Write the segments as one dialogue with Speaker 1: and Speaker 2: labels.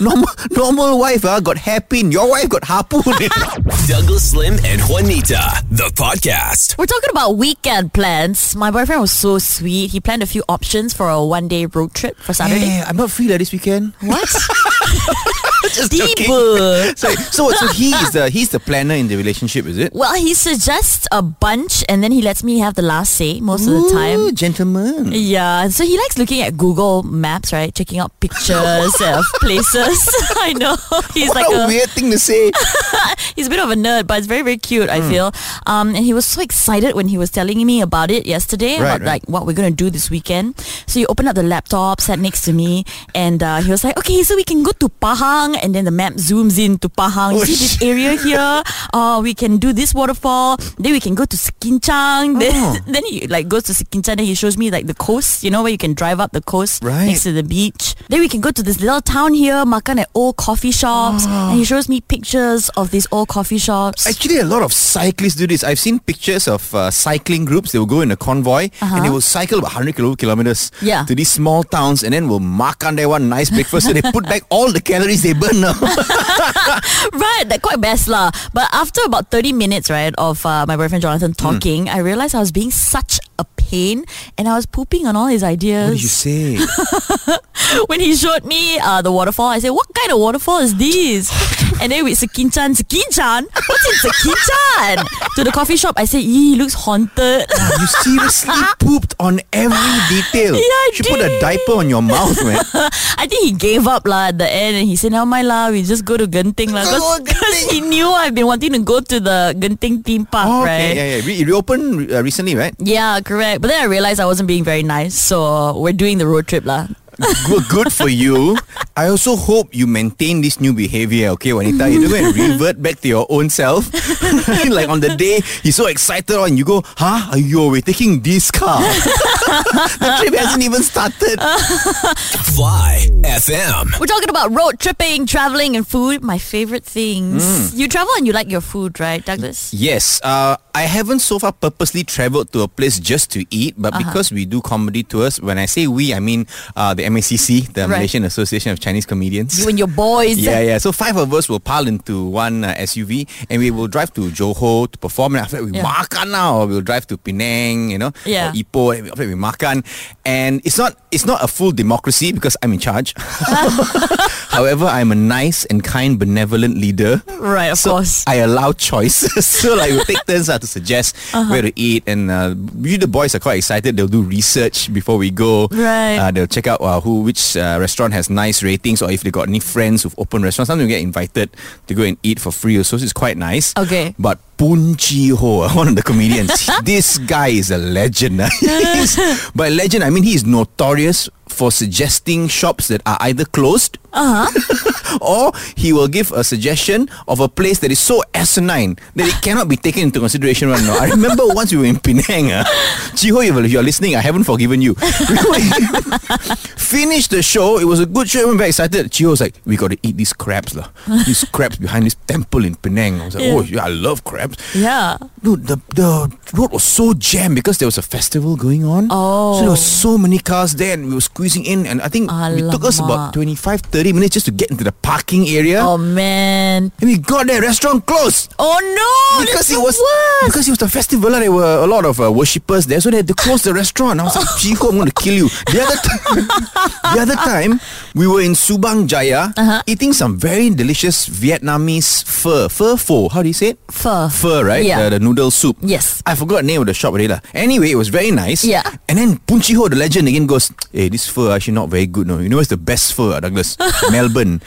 Speaker 1: normal, normal wife uh, got hairpin. Your wife got harpoon.
Speaker 2: Douglas Lim and Juanita, the podcast.
Speaker 3: We're talking about weekend plans. My boyfriend was so sweet. He planned a few options for a one day road trip for Saturday.
Speaker 1: hey, I'm not free like, this weekend.
Speaker 3: What? Tiba.
Speaker 1: Sorry. So, so he's the he's the planner in the relationship, is it?
Speaker 3: Well, he suggests a bunch and then he lets me have the last say most of the time.
Speaker 1: gentleman.
Speaker 3: Yeah, so he likes looking at Google Maps, right? Checking out pictures of places. I know. He's
Speaker 1: What
Speaker 3: like
Speaker 1: a,
Speaker 3: a,
Speaker 1: weird thing to say.
Speaker 3: he's a bit of a nerd, but it's very, very cute,
Speaker 1: Hmm.
Speaker 3: I feel. Um, and he was so excited when he was telling me about it yesterday,
Speaker 1: Right,
Speaker 3: about
Speaker 1: right.
Speaker 3: like what we're going to do this weekend. So he opened up the laptop, sat next to me, and uh, he was like, okay, so we can go to Pahang. And then the map zooms in to Pahang. You
Speaker 1: Oh,
Speaker 3: see this area here? Uh, we can do this waterfall. Then we can go to Sekinchan. Then,
Speaker 1: Oh.
Speaker 3: then he like goes to Sekinchan. Then he shows me like the coast, you know, where you can drive up the coast
Speaker 1: Right.
Speaker 3: next to the beach. Then we can go to this little town here, makan at old coffee shops.
Speaker 1: Oh.
Speaker 3: And he shows me pictures of these old coffee shops.
Speaker 1: Actually, a lot of cyclists do this. I've seen pictures of uh, cycling groups. They will go in a convoy and they will cycle about 100 kilometers
Speaker 3: Uh-huh. Yeah.
Speaker 1: to these small towns and then will mark on their one nice breakfast. so they put back all the calories they burn now.
Speaker 3: right, that quite best lah. But after about 30 minutes, right, of uh, my boyfriend Jonathan
Speaker 1: Hmm.
Speaker 3: talking, I realized I was being such a pain and I was pooping on all his ideas.
Speaker 1: what did you say?
Speaker 3: when he showed me uh, the waterfall, I said, "What kind of waterfall is this?" And then with Sekinchan, Sekinchan, what's in Sekinchan? to the coffee shop, I said, he looks haunted."
Speaker 1: you seriously pooped on every detail.
Speaker 3: Yeah, I
Speaker 1: you should put a diaper on your mouth, man.
Speaker 3: I think he gave up lah at the end, and he said, "Never mind lah, we just go to Genting lah."
Speaker 1: Oh,
Speaker 3: Because he knew I've been wanting to go to the Genting theme park,
Speaker 1: Oh,
Speaker 3: right?
Speaker 1: yeah, yeah. Re- It reopened uh, recently, right?
Speaker 3: Yeah, correct. But then I realized I wasn't being very nice, so we're doing the road trip lah.
Speaker 1: Good, good for you. I also hope you maintain this new behavior, okay, Juanita? You don't go and revert back to your own self. like on the day he's so excited and you go, huh? Ayo, we're taking this car. the trip hasn't even started.
Speaker 2: Fly FM.
Speaker 3: We're talking about road tripping, traveling, and food. My favorite things.
Speaker 1: Mm.
Speaker 3: You travel and you like your food, right, Douglas?
Speaker 1: Yes, uh, I haven't so far purposely traveled to a place just to eat, but
Speaker 3: Uh-huh.
Speaker 1: because we do comedy tours, when I say we, I mean uh, the MACC, the
Speaker 3: Right.
Speaker 1: Malaysian Association of Chinese Comedians.
Speaker 3: You and your boys.
Speaker 1: Yeah, yeah. So five of us will pile into one uh, SUV and we will drive to Johor to perform. And after that, we
Speaker 3: Yeah.
Speaker 1: makan now, or we'll drive to Penang, you know,
Speaker 3: Yeah.
Speaker 1: or Ipoh. And after that, we makan. And it's not it's not a full democracy because I'm in charge. However, I'm a nice and kind, benevolent leader.
Speaker 3: Right, of
Speaker 1: so
Speaker 3: course.
Speaker 1: I allow choices. so like we'll take turns uh, to suggest
Speaker 3: Uh-huh.
Speaker 1: where to eat, and uh, usually the boys are quite excited. They'll do research before we go.
Speaker 3: Right.
Speaker 1: Uh, they'll check out uh, who which uh, restaurant has nice ratings, or if they got any friends who've opened restaurants. Sometimes we get invited to go and eat for free. So it's quite nice.
Speaker 3: Okay.
Speaker 1: But Poon Chi Ho, one of the comedians, this guy is a legend. By legend, I mean he is notorious for suggesting shops that are either closed or he will give a suggestion of a place that is so asinine that it cannot be taken into consideration right now. I remember once we were in Penang, uh, Chiho, if you're listening, I haven't forgiven you. Finished the show, it was a good show, everyone very excited. Chiho was like, we got to eat these crabs. lah. These crabs behind this temple in Penang. I was like,
Speaker 3: Yeah.
Speaker 1: oh, yeah, I love crabs.
Speaker 3: Yeah.
Speaker 1: Dude, the, the road was so jammed because there was a festival going on.
Speaker 3: Oh.
Speaker 1: So there was so many cars there and we were squeezing in and I think it took us about
Speaker 3: Alamak.
Speaker 1: 25, 30 minutes just to get into the parking area.
Speaker 3: Oh man.
Speaker 1: And we got there, restaurant closed.
Speaker 3: Oh no.
Speaker 1: Because it was
Speaker 3: worst.
Speaker 1: because it was the festival, lah, there were a lot of uh, worshippers there, so they had to close the restaurant. I was like, Chico, I'm going to kill you. The other time, the other time, we were in Subang Jaya
Speaker 3: Uh-huh.
Speaker 1: eating some very delicious Vietnamese pho. Pho pho. How do you say it?
Speaker 3: Pho.
Speaker 1: Pho, right?
Speaker 3: Yeah.
Speaker 1: The, the noodle soup.
Speaker 3: Yes.
Speaker 1: I forgot the name of the shop already. Anyway, it was very nice.
Speaker 3: Yeah.
Speaker 1: And then Poon Chi Ho, the legend, again goes, Hey, this pho actually not very good. No, You know what's the best uh, Douglas? Melbourne.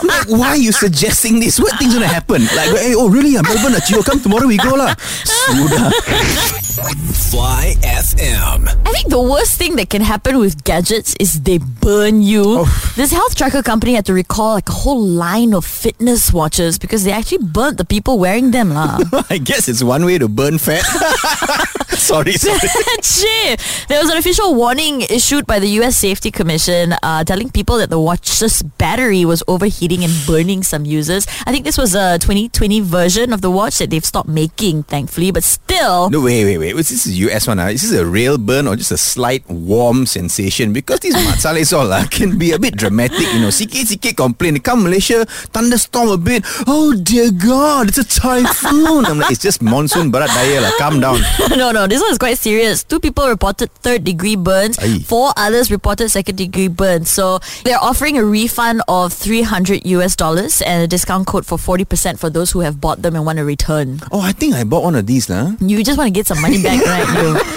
Speaker 1: I'm like, why are you suggesting this? What thing's gonna happen? Like, hey, oh really? Uh, Melbourne, uh, come tomorrow we go lah. Sudah.
Speaker 2: Fly FM.
Speaker 3: I think the worst thing that can happen with gadgets is they burn you. This health tracker company had to recall like a whole line of fitness watches because they actually burnt the people wearing them. lah.
Speaker 1: I guess it's one way to burn fat. sorry, sorry.
Speaker 3: Shit. There was an official warning issued by the US Safety Commission uh, telling people that the watch's battery was overheating and burning some users. I think this was a 2020 version of the watch that they've stopped making, thankfully, but still.
Speaker 1: No, wait, wait, wait. Wait. Was this a US one? Uh? Is this a real burn or just a slight warm sensation? Because these matsales all uh, can be a bit dramatic, you know. CK CK complain. Come Malaysia, thunderstorm a bit. Oh dear God, it's a typhoon. I'm like, it's just monsoon barat daya lah. Calm down.
Speaker 3: no, no, this one is quite serious. Two people reported third degree burns.
Speaker 1: Aye.
Speaker 3: Four others reported second degree burns. So they're offering a refund of 300 US dollars and a discount code for 40% for those who have bought them and want to return.
Speaker 1: Oh, I think I bought one of these lah.
Speaker 3: You just want to get some money back, right? You.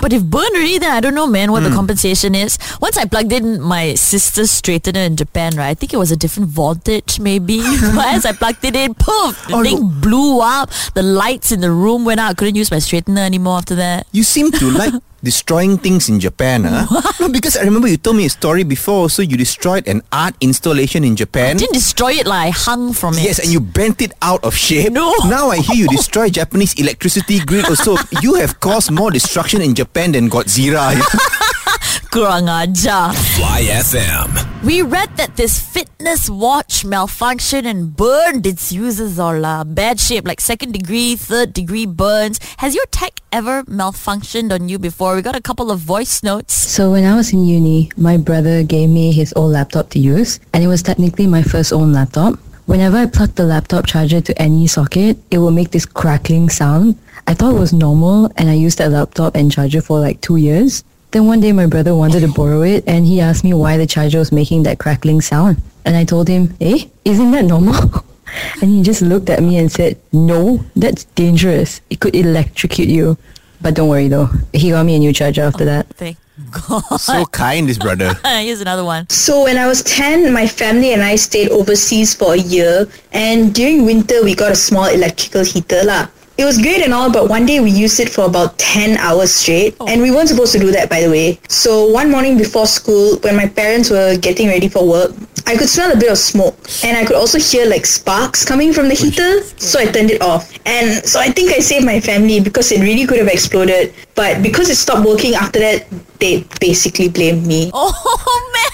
Speaker 3: but if burned already, then I don't know, man, what the hmm. compensation is. Once I plugged in my sister's straightener in Japan, right? I think it was a different voltage, maybe. but as I plugged it in, poof, the
Speaker 1: Oh,
Speaker 3: thing
Speaker 1: no.
Speaker 3: blew up. The lights in the room went out. I couldn't use my straightener anymore after that.
Speaker 1: You seem to like destroying things in Japan, huh? No, because I remember you told me a story before. So you destroyed an art installation in Japan.
Speaker 3: didn't destroy it like I hung from it.
Speaker 1: Yes, and you bent it out of shape.
Speaker 3: No.
Speaker 1: Now I hear you destroy Japanese electricity grid also. You have caused more destruction in Japan than Godzilla.
Speaker 3: Kurang ajar.
Speaker 2: Fly FM.
Speaker 3: We read that this fitness watch malfunctioned and burned its users all uh, bad shape, like second degree, third degree burns. Has your tech ever malfunctioned on you before? We got a couple of voice notes.
Speaker 4: So when I was in uni, my brother gave me his old laptop to use, and it was technically my first own laptop. Whenever I plugged the laptop charger to any socket, it would make this crackling sound. I thought it was normal, and I used that laptop and charger for like two years. Then one day my brother wanted to borrow it, and he asked me why the charger was making that crackling sound. And I told him, eh, isn't that normal? and he just looked at me and said, no, that's dangerous. It could electrocute you. But don't worry though, he got me a new charger after that.
Speaker 3: Thank God.
Speaker 1: so kind, this brother.
Speaker 3: Here's another one.
Speaker 5: So when I was 10, my family and I stayed overseas for a year and during winter we got a small electrical heater lah. It was great and all, but one day we used it for about 10 hours straight. Oh. And we weren't supposed to do that, by the way. So one morning before school, when my parents were getting ready for work, I could smell a bit of smoke. And I could also hear like sparks coming from the heater. So I turned it off. And so I think I saved my family because it really could have exploded. But because it stopped working after that, they basically blamed me.
Speaker 3: Oh, man.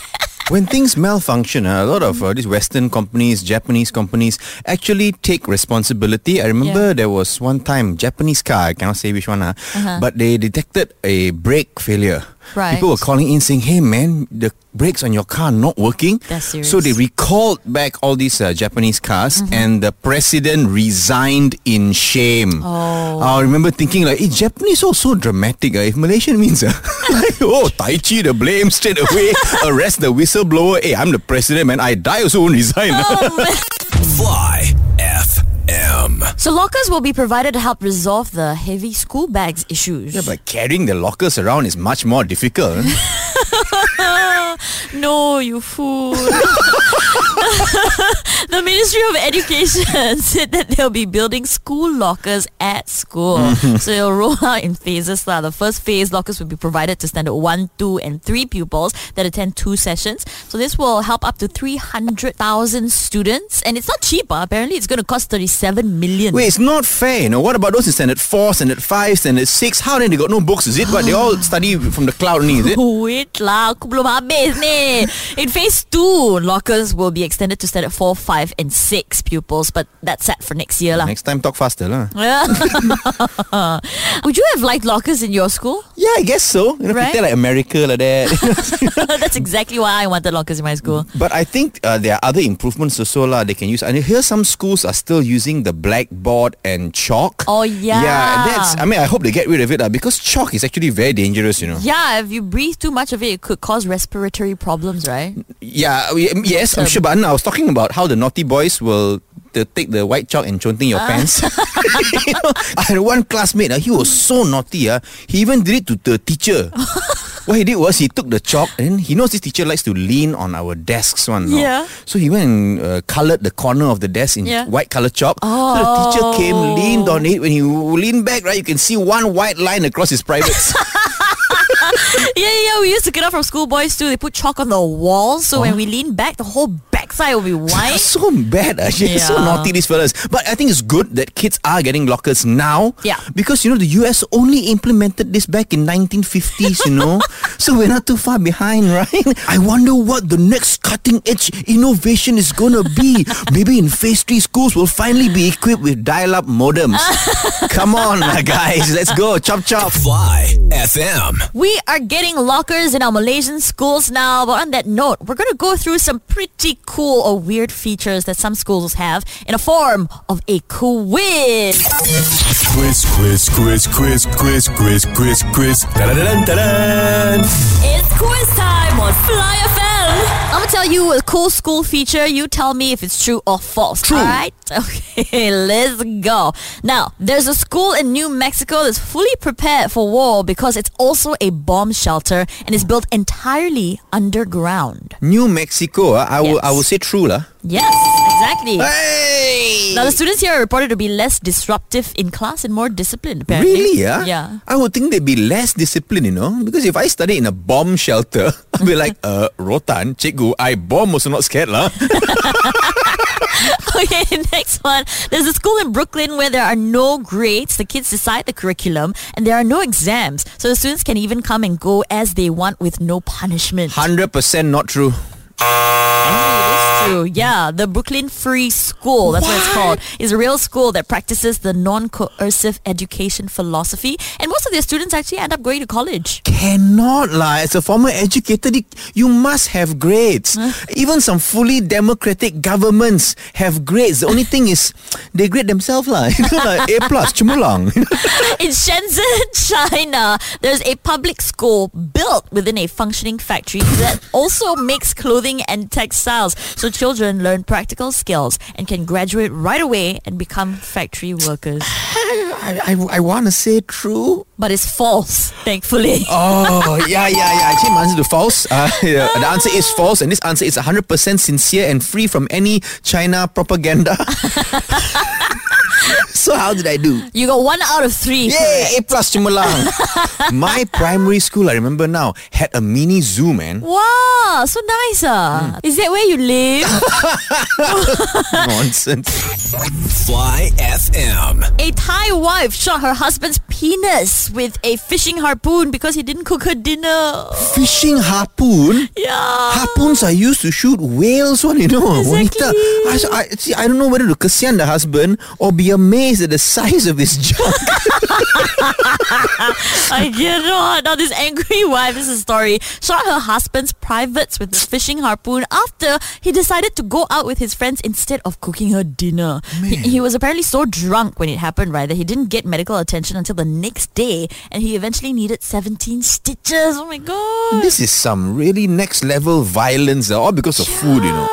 Speaker 1: When things malfunction, uh, a lot of uh, these Western companies, Japanese companies actually take responsibility. I remember
Speaker 3: Yeah.
Speaker 1: there was one time Japanese car, I cannot say which one, uh, but they detected a brake failure.
Speaker 3: Right.
Speaker 1: People were calling in saying, "Hey man, the brakes on your car not working."
Speaker 3: That's serious.
Speaker 1: So they recalled back all these uh, Japanese cars,
Speaker 3: Mm-hmm.
Speaker 1: and the president resigned in shame.
Speaker 3: Oh.
Speaker 1: I remember thinking like, "Hey, Japanese are so dramatic. Uh, if Malaysian means, uh, like, oh, Tai Chi, the blame straight away, arrest the whistleblower. Hey, I'm the president, man. I die also won't resign."
Speaker 3: Oh.
Speaker 2: Fly
Speaker 3: So lockers will be provided to help resolve the heavy school bags issues.
Speaker 1: yeah, but carrying the lockers around is much more difficult.
Speaker 3: No, you fool. the Ministry of Education said that they'll be building school lockers at school. so it'll roll out in phases. lah. The first phase, lockers will be provided to standard 1, 2, and 3 pupils that attend two sessions. So this will help up to 300,000 students. And it's not cheap. ah. Apparently, it's going to cost 37 million.
Speaker 1: Wait, it's not fair. You know, what about those in standard 4, standard 5, standard 6? How then they got no books, is it? But they all study from the cloud only, is it?
Speaker 3: Wait lah, aku belum habis ni. In phase 2, lockers will be extended to standard 4, 5 and 6 pupils. But that's set for next year lah.
Speaker 1: Next time, talk faster. lah.
Speaker 3: Would you have liked lockers in your school?
Speaker 1: Yeah, I guess so. You know,
Speaker 3: Right?
Speaker 1: pretend like America like that.
Speaker 3: That's exactly why I wanted lockers in my school.
Speaker 1: but I think uh, there are other improvements also lah they can use. And here some schools are still using the blackboard and chalk.
Speaker 3: Oh, yeah.
Speaker 1: Yeah, that's. I mean, I hope they get rid of it lah because chalk is actually very dangerous. You know.
Speaker 3: Yeah, if you breathe too much of it, it could cause respiratory problems, right?
Speaker 1: Yeah, we- um, yes, I'm sure. But no, I was talking about how the naughty boys will to take the white chalk and chonting your pants. You know, I had one classmate, uh, he was so naughty. Uh, he even did it to the teacher. what he did was he took the chalk and he knows this teacher likes to lean on our desks one. no?
Speaker 3: Yeah.
Speaker 1: So he went and uh, colored the corner of the desk in
Speaker 3: Yeah.
Speaker 1: white color chalk. So the teacher came, leaned on it. When he leaned back, right, you can see one white line across his privates.
Speaker 3: Yeah, yeah, yeah. We used to get up from school boys too. They put chalk on the walls, so when we lean back, the whole backside will be white.
Speaker 1: so bad eh? actually so naughty these fellas. But i think it's good that kids are getting lockers now
Speaker 3: Yeah.
Speaker 1: because you know the us only implemented this back in 1950s you know? So we're not too far behind right? I wonder what the next cutting edge innovation is gonna be. Maybe in phase 3 schools will finally be equipped with dial-up modems. Come on my guys. Let's go. Chop chop.
Speaker 2: Fly FM.
Speaker 3: We are getting lockers in our Malaysian schools now, but on that note, we're going to go through some pretty cool or weird features that some schools have in a form of a quiz.
Speaker 2: Quiz, quiz, quiz, quiz, quiz, quiz, quiz, quiz. Da-da-da-dun-da-dun.
Speaker 3: It's quiz time on Fly FM. I'm gonna tell you a cool school feature. You tell me if it's true or false.
Speaker 1: True.
Speaker 3: All right. Okay, let's go. Now, there's a school in New Mexico that's fully prepared for war because it's also a bomb shelter and is built entirely underground.
Speaker 1: new mexico ah, i will i will say true lah
Speaker 3: Yes, exactly.
Speaker 1: hey
Speaker 3: Now, the students here are reported to be less disruptive in class and more disciplined. Apparently.
Speaker 1: Really, yeah?
Speaker 3: Yeah.
Speaker 1: I would think they'd be less disciplined, you know? Because if I study in a bomb shelter, I'd be like, uh, Rotan, cikgu, I bomb also not scared lah.
Speaker 3: Okay, next one. There's a school in Brooklyn where there are no grades. The kids decide the curriculum and there are no exams. So the students can even come and go as they want with no punishment.
Speaker 1: 100% not true.
Speaker 3: It is true. Ah. Yeah, the Brooklyn Free School, that's what, it's called, is a real school that practices the non-coercive education philosophy. And most of their students actually end up going to college.
Speaker 1: Cannot lah. As a former educator, you must have grades. Even some fully democratic governments have grades. The only thing is, they grade themselves lah. You know, like A plus, cemerlang.
Speaker 3: In Shenzhen, China, there's a public school built within a functioning factory that also makes clothing and textiles. So children learn practical skills and can graduate right away and become factory workers.
Speaker 1: I, I, I want to say true.
Speaker 3: But it's false, thankfully.
Speaker 1: Oh, yeah, yeah, yeah. Actually, my answer to false. Uh, yeah, the answer is false, and this answer is 100% sincere and free from any China propaganda. so, how did I do?
Speaker 3: You got one out of three.
Speaker 1: Yay, A plus cemerlang. My primary school, I remember now, had a mini zoo, man.
Speaker 3: Wow, so nice. Uh. Is that where you live?
Speaker 1: Nonsense.
Speaker 2: Fly FM.
Speaker 3: a Thai wife shot her husband's penis with a fishing harpoon because he didn't cook her dinner.
Speaker 1: Fishing harpoon.
Speaker 3: Yeah.
Speaker 1: Harpoons are used to shoot whales, one, you know.
Speaker 3: Exactly.
Speaker 1: Juanita. I, I, see, I don't know whether to kasihan the husband or be amazed at the size of his junk.
Speaker 3: I cannot. Now, this angry wife, this is a story, shot her husband's privates with a fishing harpoon after he decided to go out with his friends instead of cooking her dinner. He, he was apparently so drunk when it happened, right, that he didn't get medical attention until the next day and he eventually needed 17 stitches. Oh my god.
Speaker 1: This is some really next level violence, uh, all because of food, you know.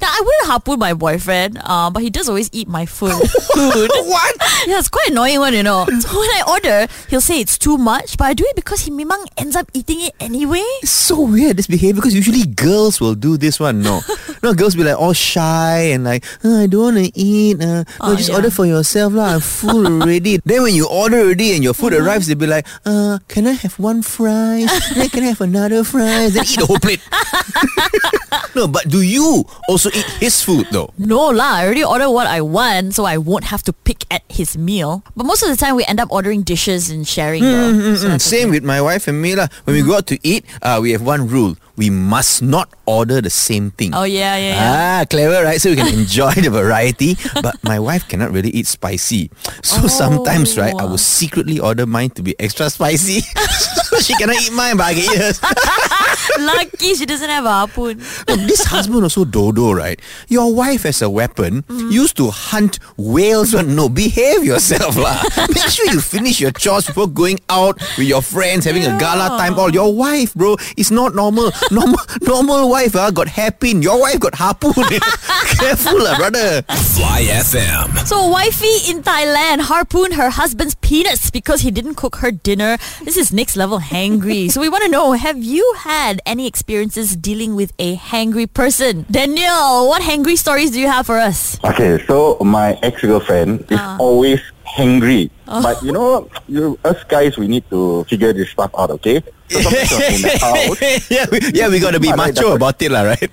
Speaker 3: Now I wouldn't harpoon my boyfriend, uh, but he does always eat my food. food.
Speaker 1: What?
Speaker 3: Yeah, it's quite annoying one, you know. So when I order, he'll say it's too much, but I do it because he memang ends up eating it anyway.
Speaker 1: It's so weird this behavior because usually girls will do this one. No, no, girls be like all shy and like "Uh, I don't want to eat. Uh, no,
Speaker 3: Oh,
Speaker 1: just
Speaker 3: yeah.
Speaker 1: order for yourself lah. I'm full already. then when you order already and your food
Speaker 3: Uh-huh.
Speaker 1: arrives, they'll be like, uh, can I have one fries? then can I have another fries? Then eat the whole plate. no, but do you also eat his food though?
Speaker 3: No lah, I already order what I want, so I won't have to pick at his meal. But most of the time, we end up ordering dishes and sharing. though. So
Speaker 1: Mm,
Speaker 3: that's
Speaker 1: same with my wife and me lah. When we go out to eat, uh, we have one rule: we must not order the same thing.
Speaker 3: Oh yeah, yeah, yeah.
Speaker 1: Ah, clever, right? So we can enjoy the variety. But my wife cannot really eat spicy. So sometimes, right, I will secretly order mine to be extra spicy. so she cannot eat mine, but I can eat hers.
Speaker 3: Lucky she doesn't have a harpoon.
Speaker 1: Look, this husband also dodo, right? Your wife as a weapon used to hunt whales. Well, no, behave yourself, lah. Make sure you finish your chores before going out with your friends, having a gala time. All your wife, bro, is not normal. Normal, normal wife, ah, got hairpin. Your wife got harpoon. Careful, lah, brother.
Speaker 2: Fly FM.
Speaker 3: So, wifey in Thailand harpooned her husband's penis because he didn't cook her dinner. This is next level hangry. so, we want to know have you had any experiences dealing with a hangry person? Daniel, what hangry stories do you have for us?
Speaker 6: Okay, so my ex-girlfriend is uh. always hangry. But you know, you, us guys, we need to figure this stuff out, okay? So sometimes you're in the house.
Speaker 1: yeah, we, yeah, we got to be
Speaker 6: Smart, right?
Speaker 1: macho
Speaker 6: That's
Speaker 1: about it, lah, right?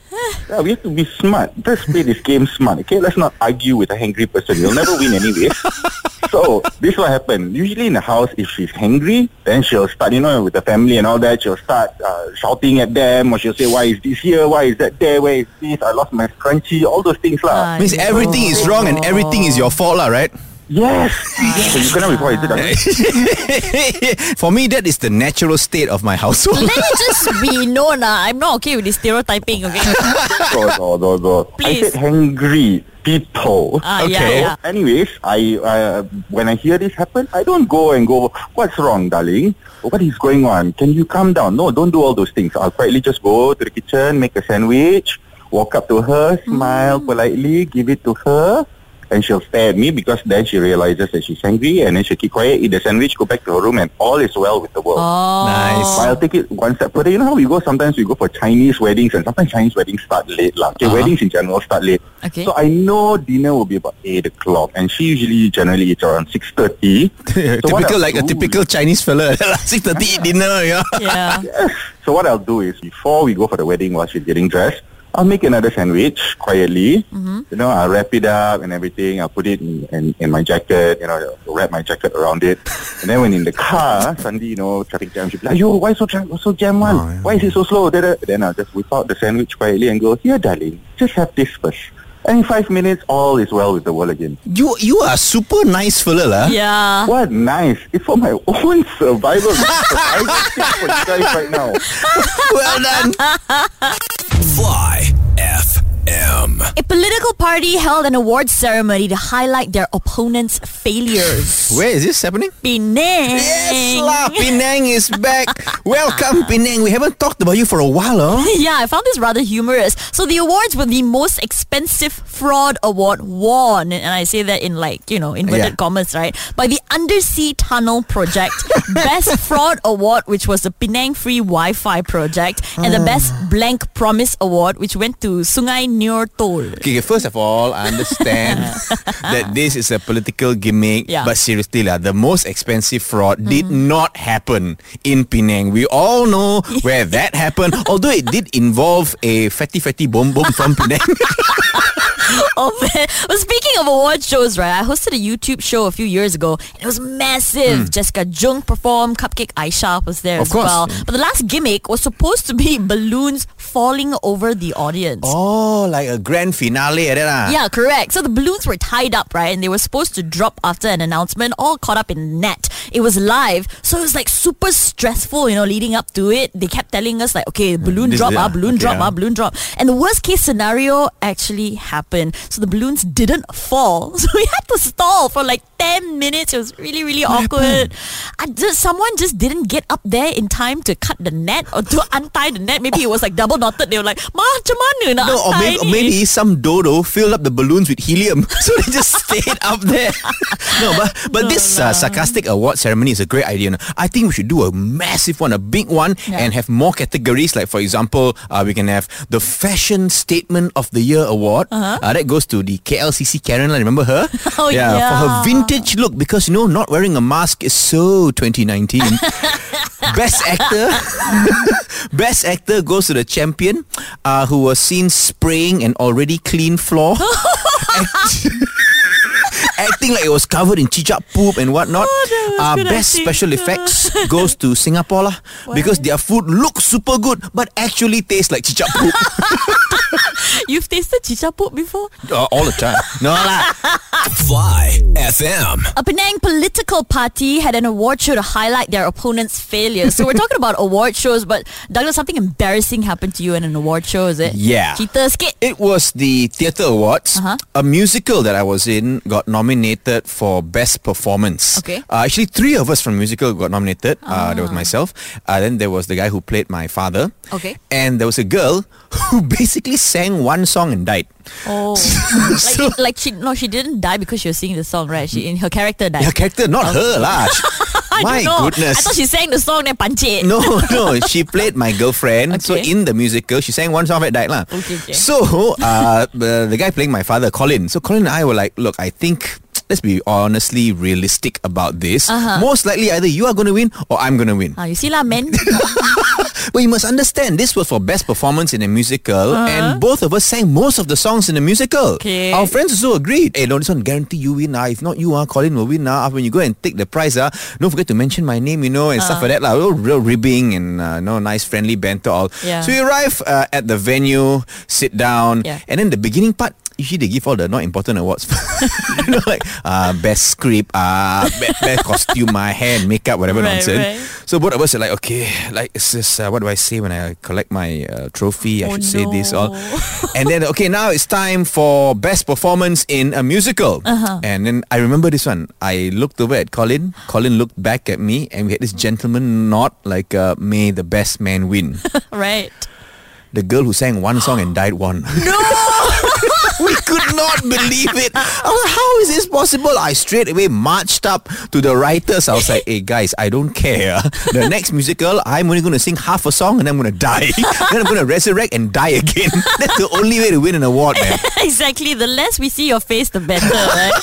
Speaker 6: Yeah, we have to be smart. Let's play this game smart, okay? Let's not argue with a hangry person. You'll never win anyway. so, this what happened. Usually in the house, if she's hangry, then she'll start, you know, with the family and all that, she'll start uh, shouting at them, or she'll say, why is this here? Why is that there? Where is this? I lost my scrunchie. All those things, lah.
Speaker 1: Means everything is wrong and everything is your fault, lah, right?
Speaker 6: Yes. so, you cannot before, is it? Dani?
Speaker 1: For me, that is the natural state of my household.
Speaker 3: Let it just be known. Uh, I'm not okay with this stereotyping, okay?
Speaker 6: go, go, go, go.
Speaker 3: Please.
Speaker 6: I said hungry people.
Speaker 3: Ah, yeah,
Speaker 1: Okay.
Speaker 3: yeah.
Speaker 6: Anyways, I uh, when I hear this happen, I don't go and go, what's wrong, darling? What is going on? Can you calm down? No, don't do all those things. I'll quietly just go to the kitchen, make a sandwich, walk up to her, smile politely, give it to her, and she'll stare at me because then she realizes that she's angry and then she'll keep quiet, eat the sandwich, go back to her room, and all is well with the world.
Speaker 3: Oh.
Speaker 1: Nice.
Speaker 6: But I'll take it one step further. You know how we go? Sometimes we go for Chinese weddings, and sometimes Chinese weddings start late. lah. Okay,
Speaker 1: Uh-huh.
Speaker 6: weddings in general start late.
Speaker 3: Okay.
Speaker 6: So I know dinner will be about eight o'clock, and she usually generally eats around six thirty.
Speaker 1: typical, like a typical Chinese fella. Six thirty eat dinner. Yeah.
Speaker 3: Yeah.
Speaker 6: Yes. So what I'll do is before we go for the wedding, while she's getting dressed. I'll make another sandwich quietly. Mm-hmm. You know, I'll wrap it up and everything. I'll put it in, in, in my jacket. You know, I'll wrap my jacket around it. And then when in the car, suddenly, you know, traffic jam, she'll be like, "Yo, why so jam? So jam one?
Speaker 1: Oh, yeah.
Speaker 6: Why is it so slow?" Da, da. Then I'll just whip out the sandwich quietly and go, "Here, darling, just have this first." And in five minutes, all is well with the world again.
Speaker 1: You you are super nice fella, lah.
Speaker 3: Yeah.
Speaker 6: What nice! It's for my own survival. survival tips for you guys right now.
Speaker 1: Well done.
Speaker 2: Fly FM.
Speaker 3: A political party held an awards ceremony to highlight their opponents' failures.
Speaker 1: Where is this happening?
Speaker 3: Penang.
Speaker 1: Yes, lah. Penang is back. Welcome, Penang. We haven't talked about you for a while, oh.
Speaker 3: Yeah, I found this rather humorous. So the awards were the most expensive fraud award won, and I say that in like you know inverted
Speaker 1: Yeah.
Speaker 3: commas, right? By the Undersea Tunnel Project, Best Fraud Award, which was the Penang Free Wi-Fi project, and the mm. Best Blank Promise Award, which went to Sungai Nur Tol.
Speaker 1: Okay, okay, first of all, I understand that this is a political gimmick.
Speaker 3: Yeah.
Speaker 1: But seriously, lah, the most expensive fraud mm-hmm. did not happen in Penang. We all know where that happened. Although it did involve a fatty fatty bom bom from Penang.
Speaker 3: Oh man! Well, speaking of award shows, right? I hosted a YouTube show a few years ago. And it was massive. Mm. Jessica Jung performed. Cupcake Aisha was there.
Speaker 1: Of
Speaker 3: as
Speaker 1: course.
Speaker 3: well. But the last gimmick was supposed to be balloons falling over the audience.
Speaker 1: oh, like a grand finale, like that.
Speaker 3: Yeah, correct. So the balloons were tied up, right? And they were supposed to drop after an announcement, all caught up in net. It was live. So it was like super stressful, you know, leading up to it. They kept telling us like, okay, balloon
Speaker 1: This-
Speaker 3: drop,
Speaker 1: yeah,
Speaker 3: ah, balloon
Speaker 1: okay,
Speaker 3: drop,
Speaker 1: yeah.
Speaker 3: ah, balloon drop. And the worst case scenario actually happened. So the balloons didn't fall. So we had to stall for like 10 minutes. It was really, really awkward. I just, someone just didn't get up there in time to cut the net or to untie the net. Maybe it was like double knotted. They were like, macam mana nak
Speaker 1: No, or maybe, or maybe some dodo filled up the balloons with helium, so they just stayed up there. no, but but this uh, sarcastic award ceremony is a great idea. no? I think we should do a massive one, a big one,
Speaker 3: Yeah.
Speaker 1: and have more categories. Like for example, uh, we can have the Fashion Statement of the Year award. Uh, that goes to the KLCC Karen. Remember her?
Speaker 3: Oh, yeah, yeah.
Speaker 1: for her vintage look because you know not wearing a mask is so 2019. Best actor. Best actor goes to the champion, uh, who was seen spraying an already clean floor. Act- Acting like it was covered in chicap poop and whatnot.
Speaker 3: Oh, that
Speaker 1: uh, best
Speaker 3: acting.
Speaker 1: special effects goes to Singapore lah, because their food looks super good but actually tastes like chicap poop
Speaker 3: You've tasted chicha poop before?
Speaker 1: uh, all the time. No lah.
Speaker 2: Fly FM.
Speaker 3: A Penang political party had an award show to highlight their opponents' failures. So we're talking about award shows, but Douglas, something embarrassing happened to you in an award show, is it?
Speaker 1: Yeah.
Speaker 3: Cerita sikit.
Speaker 1: It was the Theatre Awards.
Speaker 3: Uh-huh.
Speaker 1: A musical that I was in got nominated for Best Performance.
Speaker 3: Okay.
Speaker 1: Uh, actually, three of us from musical got nominated. Uh, there was myself. Uh, then there was the guy who played my father.
Speaker 3: Okay.
Speaker 1: And there was a girl who basically sang one song and died.
Speaker 3: Oh.
Speaker 1: So-
Speaker 3: like, like she no, she didn't die because she was singing the song, right? She in her character died.
Speaker 1: Her character, not her lah. My goodness.
Speaker 3: I thought she sang the song then pancit.
Speaker 1: No, no. She played my girlfriend. So in the musical, she sang one song that died lah.
Speaker 3: Okay, okay.
Speaker 1: So uh, the, the guy playing my father, Colin. So Colin and I were like, look, I think let's be honestly realistic about this.
Speaker 3: Uh-huh.
Speaker 1: Most likely, either you are going to win or I'm going to win.
Speaker 3: Ah, you see lah, men.
Speaker 1: But you must understand, this was for best performance in a musical,
Speaker 3: Uh-huh.
Speaker 1: and both of us sang most of the songs in the musical.
Speaker 3: Okay.
Speaker 1: Our friends also agreed. Hey, no, this one guarantee you win. Ah. If not you, ah, Colin will win. Ah. When you go and take the prize, ah, don't forget to mention my name, you know, and stuff like that. Lah. Real, real ribbing and uh, no nice friendly banter all.
Speaker 3: Yeah.
Speaker 1: So we arrive uh, at the venue, sit down,
Speaker 3: Yeah.
Speaker 1: and then the beginning part, usually they give all the not important awards. you know, like uh, best script, uh, best, best costume, my hair and makeup, whatever
Speaker 3: Right,
Speaker 1: nonsense.
Speaker 3: right.
Speaker 1: So both of us are like, okay, like it's just uh, what do I say when I collect my uh, trophy? I
Speaker 3: Oh,
Speaker 1: should say this all. and then okay, now it's time for best performance in a musical.
Speaker 3: Uh-huh.
Speaker 1: And then I remember this one. I looked over at Colin. Colin looked back at me, and we had this gentleman nod like, uh, "May the best man win."
Speaker 3: right.
Speaker 1: The girl who sang one song and died one. No! we could not believe it. I was like, how is this possible? I straight away marched up to the writers. I was like, hey guys, I don't care. The next musical, I'm only going to sing half a song and I'm going to die. then I'm going to resurrect and die again. That's the only way to win an award, man.
Speaker 3: exactly. The less we see your face, the better, right?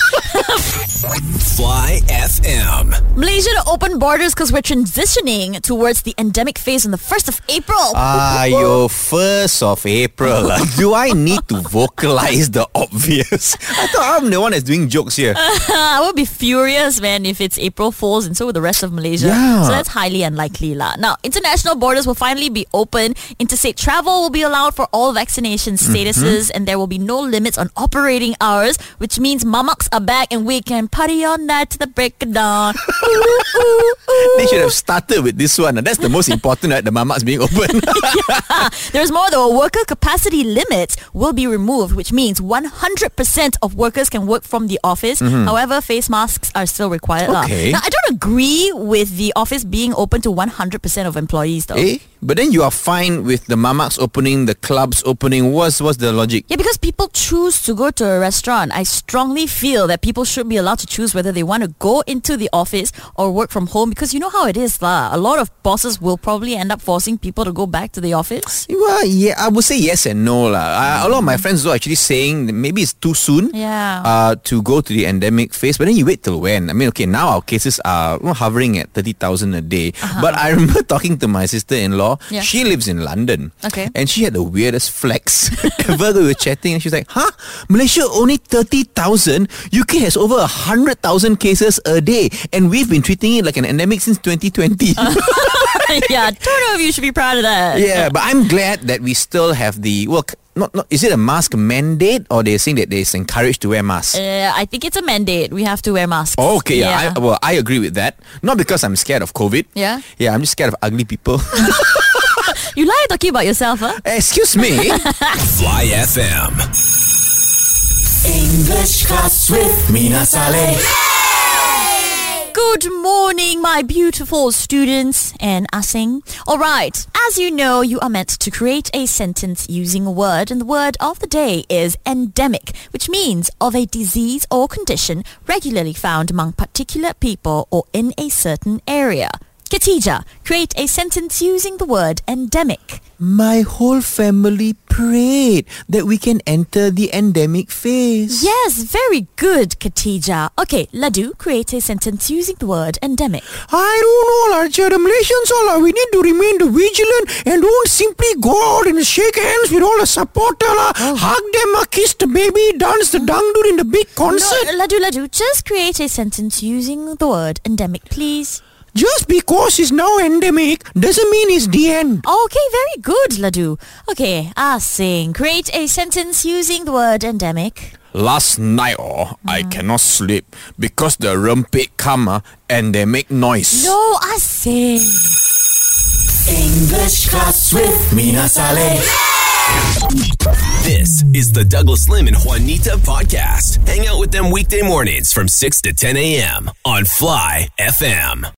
Speaker 2: Fly FM.
Speaker 3: Malaysia to open borders because we're transitioning towards the endemic phase on the 1st of April.
Speaker 1: Ah, your first of April. Do I need to vocalize the obvious? I thought I'm the one that's doing jokes here.
Speaker 3: I would be furious, man, if it's April Fools and so will the rest of Malaysia.
Speaker 1: Yeah.
Speaker 3: So that's highly unlikely. lah. Now, international borders will finally be open. Interstate travel will be allowed for all vaccination mm-hmm. statuses and there will be no limits on operating hours, which means mamaks are back and we can party all night to the break of dawn. Ooh, ooh, ooh.
Speaker 1: They should have started with this one. That's the most important, right? The mamas being open.
Speaker 3: There's more though. Worker capacity limits will be removed, which means 100% of workers can work from the office. However, face masks are still required.
Speaker 1: Mm-hmm. Okay.
Speaker 3: Now, I don't agree with the office being open to 100% of employees though.
Speaker 1: eh? But then you are fine with the mamaks opening, the clubs opening. What's what's the logic?
Speaker 3: Yeah, because people choose to go to a restaurant. I strongly feel that people should be allowed to choose whether they want to go into the office or work from home because you know how it is. lah. A lot of bosses will probably end up forcing people to go back to the office.
Speaker 1: Well, yeah, I would say yes and no. lah. A lot of my friends are actually saying that maybe it's too soon
Speaker 3: Yeah.
Speaker 1: uh, to go to the endemic phase. But then you wait till when? I mean, okay, now our cases are hovering at 30,000 a day. But I remember talking to my sister-in-law.
Speaker 3: Yeah.
Speaker 1: She lives in London.
Speaker 3: Okay.
Speaker 1: And she had the weirdest flex. Ever we were chatting and she was like, huh? Malaysia only 30,000? UK has over 100,000 cases a day. And we've been treating it like an endemic since 2020.
Speaker 3: yeah, don't know if you should be proud of that.
Speaker 1: Yeah, but I'm glad that we still have the well. C- Not, not is it a mask mandate or they're saying that they're encouraged to wear masks?
Speaker 3: Uh, I think it's a mandate. We have to wear masks.
Speaker 1: Oh, okay, yeah. I, well, I agree with that. Not because I'm scared of COVID.
Speaker 3: Yeah?
Speaker 1: Yeah, I'm just scared of ugly people.
Speaker 3: you lie talking about yourself, huh?
Speaker 1: Excuse me.
Speaker 2: Fly FM. English class with Mina Saleh.
Speaker 3: Good morning, my beautiful students and Asing. All right, as you know, you are meant to create a sentence using a word, and the word of the day is endemic, which means of a disease or condition regularly found among particular people or in a certain area. Katija, create a sentence using the word endemic.
Speaker 1: My whole family prayed that we can enter the endemic phase.
Speaker 3: Yes, very good, Katija. Okay, Ladu, create a sentence using the word endemic.
Speaker 1: I don't know, Archer. The Malaysians all. We need to remain vigilant and don't simply go out and shake hands with all the supporter. lah. Oh. Hug them, kiss the baby, dance the dangdut in the big concert.
Speaker 3: No, Ladu, Ladu, just create a sentence using the word endemic, please.
Speaker 1: Just because it's now endemic doesn't mean it's the end.
Speaker 3: Okay, very good, Ladu. Okay, Asing, create a sentence using the word endemic.
Speaker 1: Last night, oh, I cannot sleep because the rempit come uh, and they make noise.
Speaker 3: No, Asing.
Speaker 2: English class with Mina Saleh. This is the Douglas Lim and Juanita podcast. Hang out with them weekday mornings from 6 to 10 a.m. on Fly FM.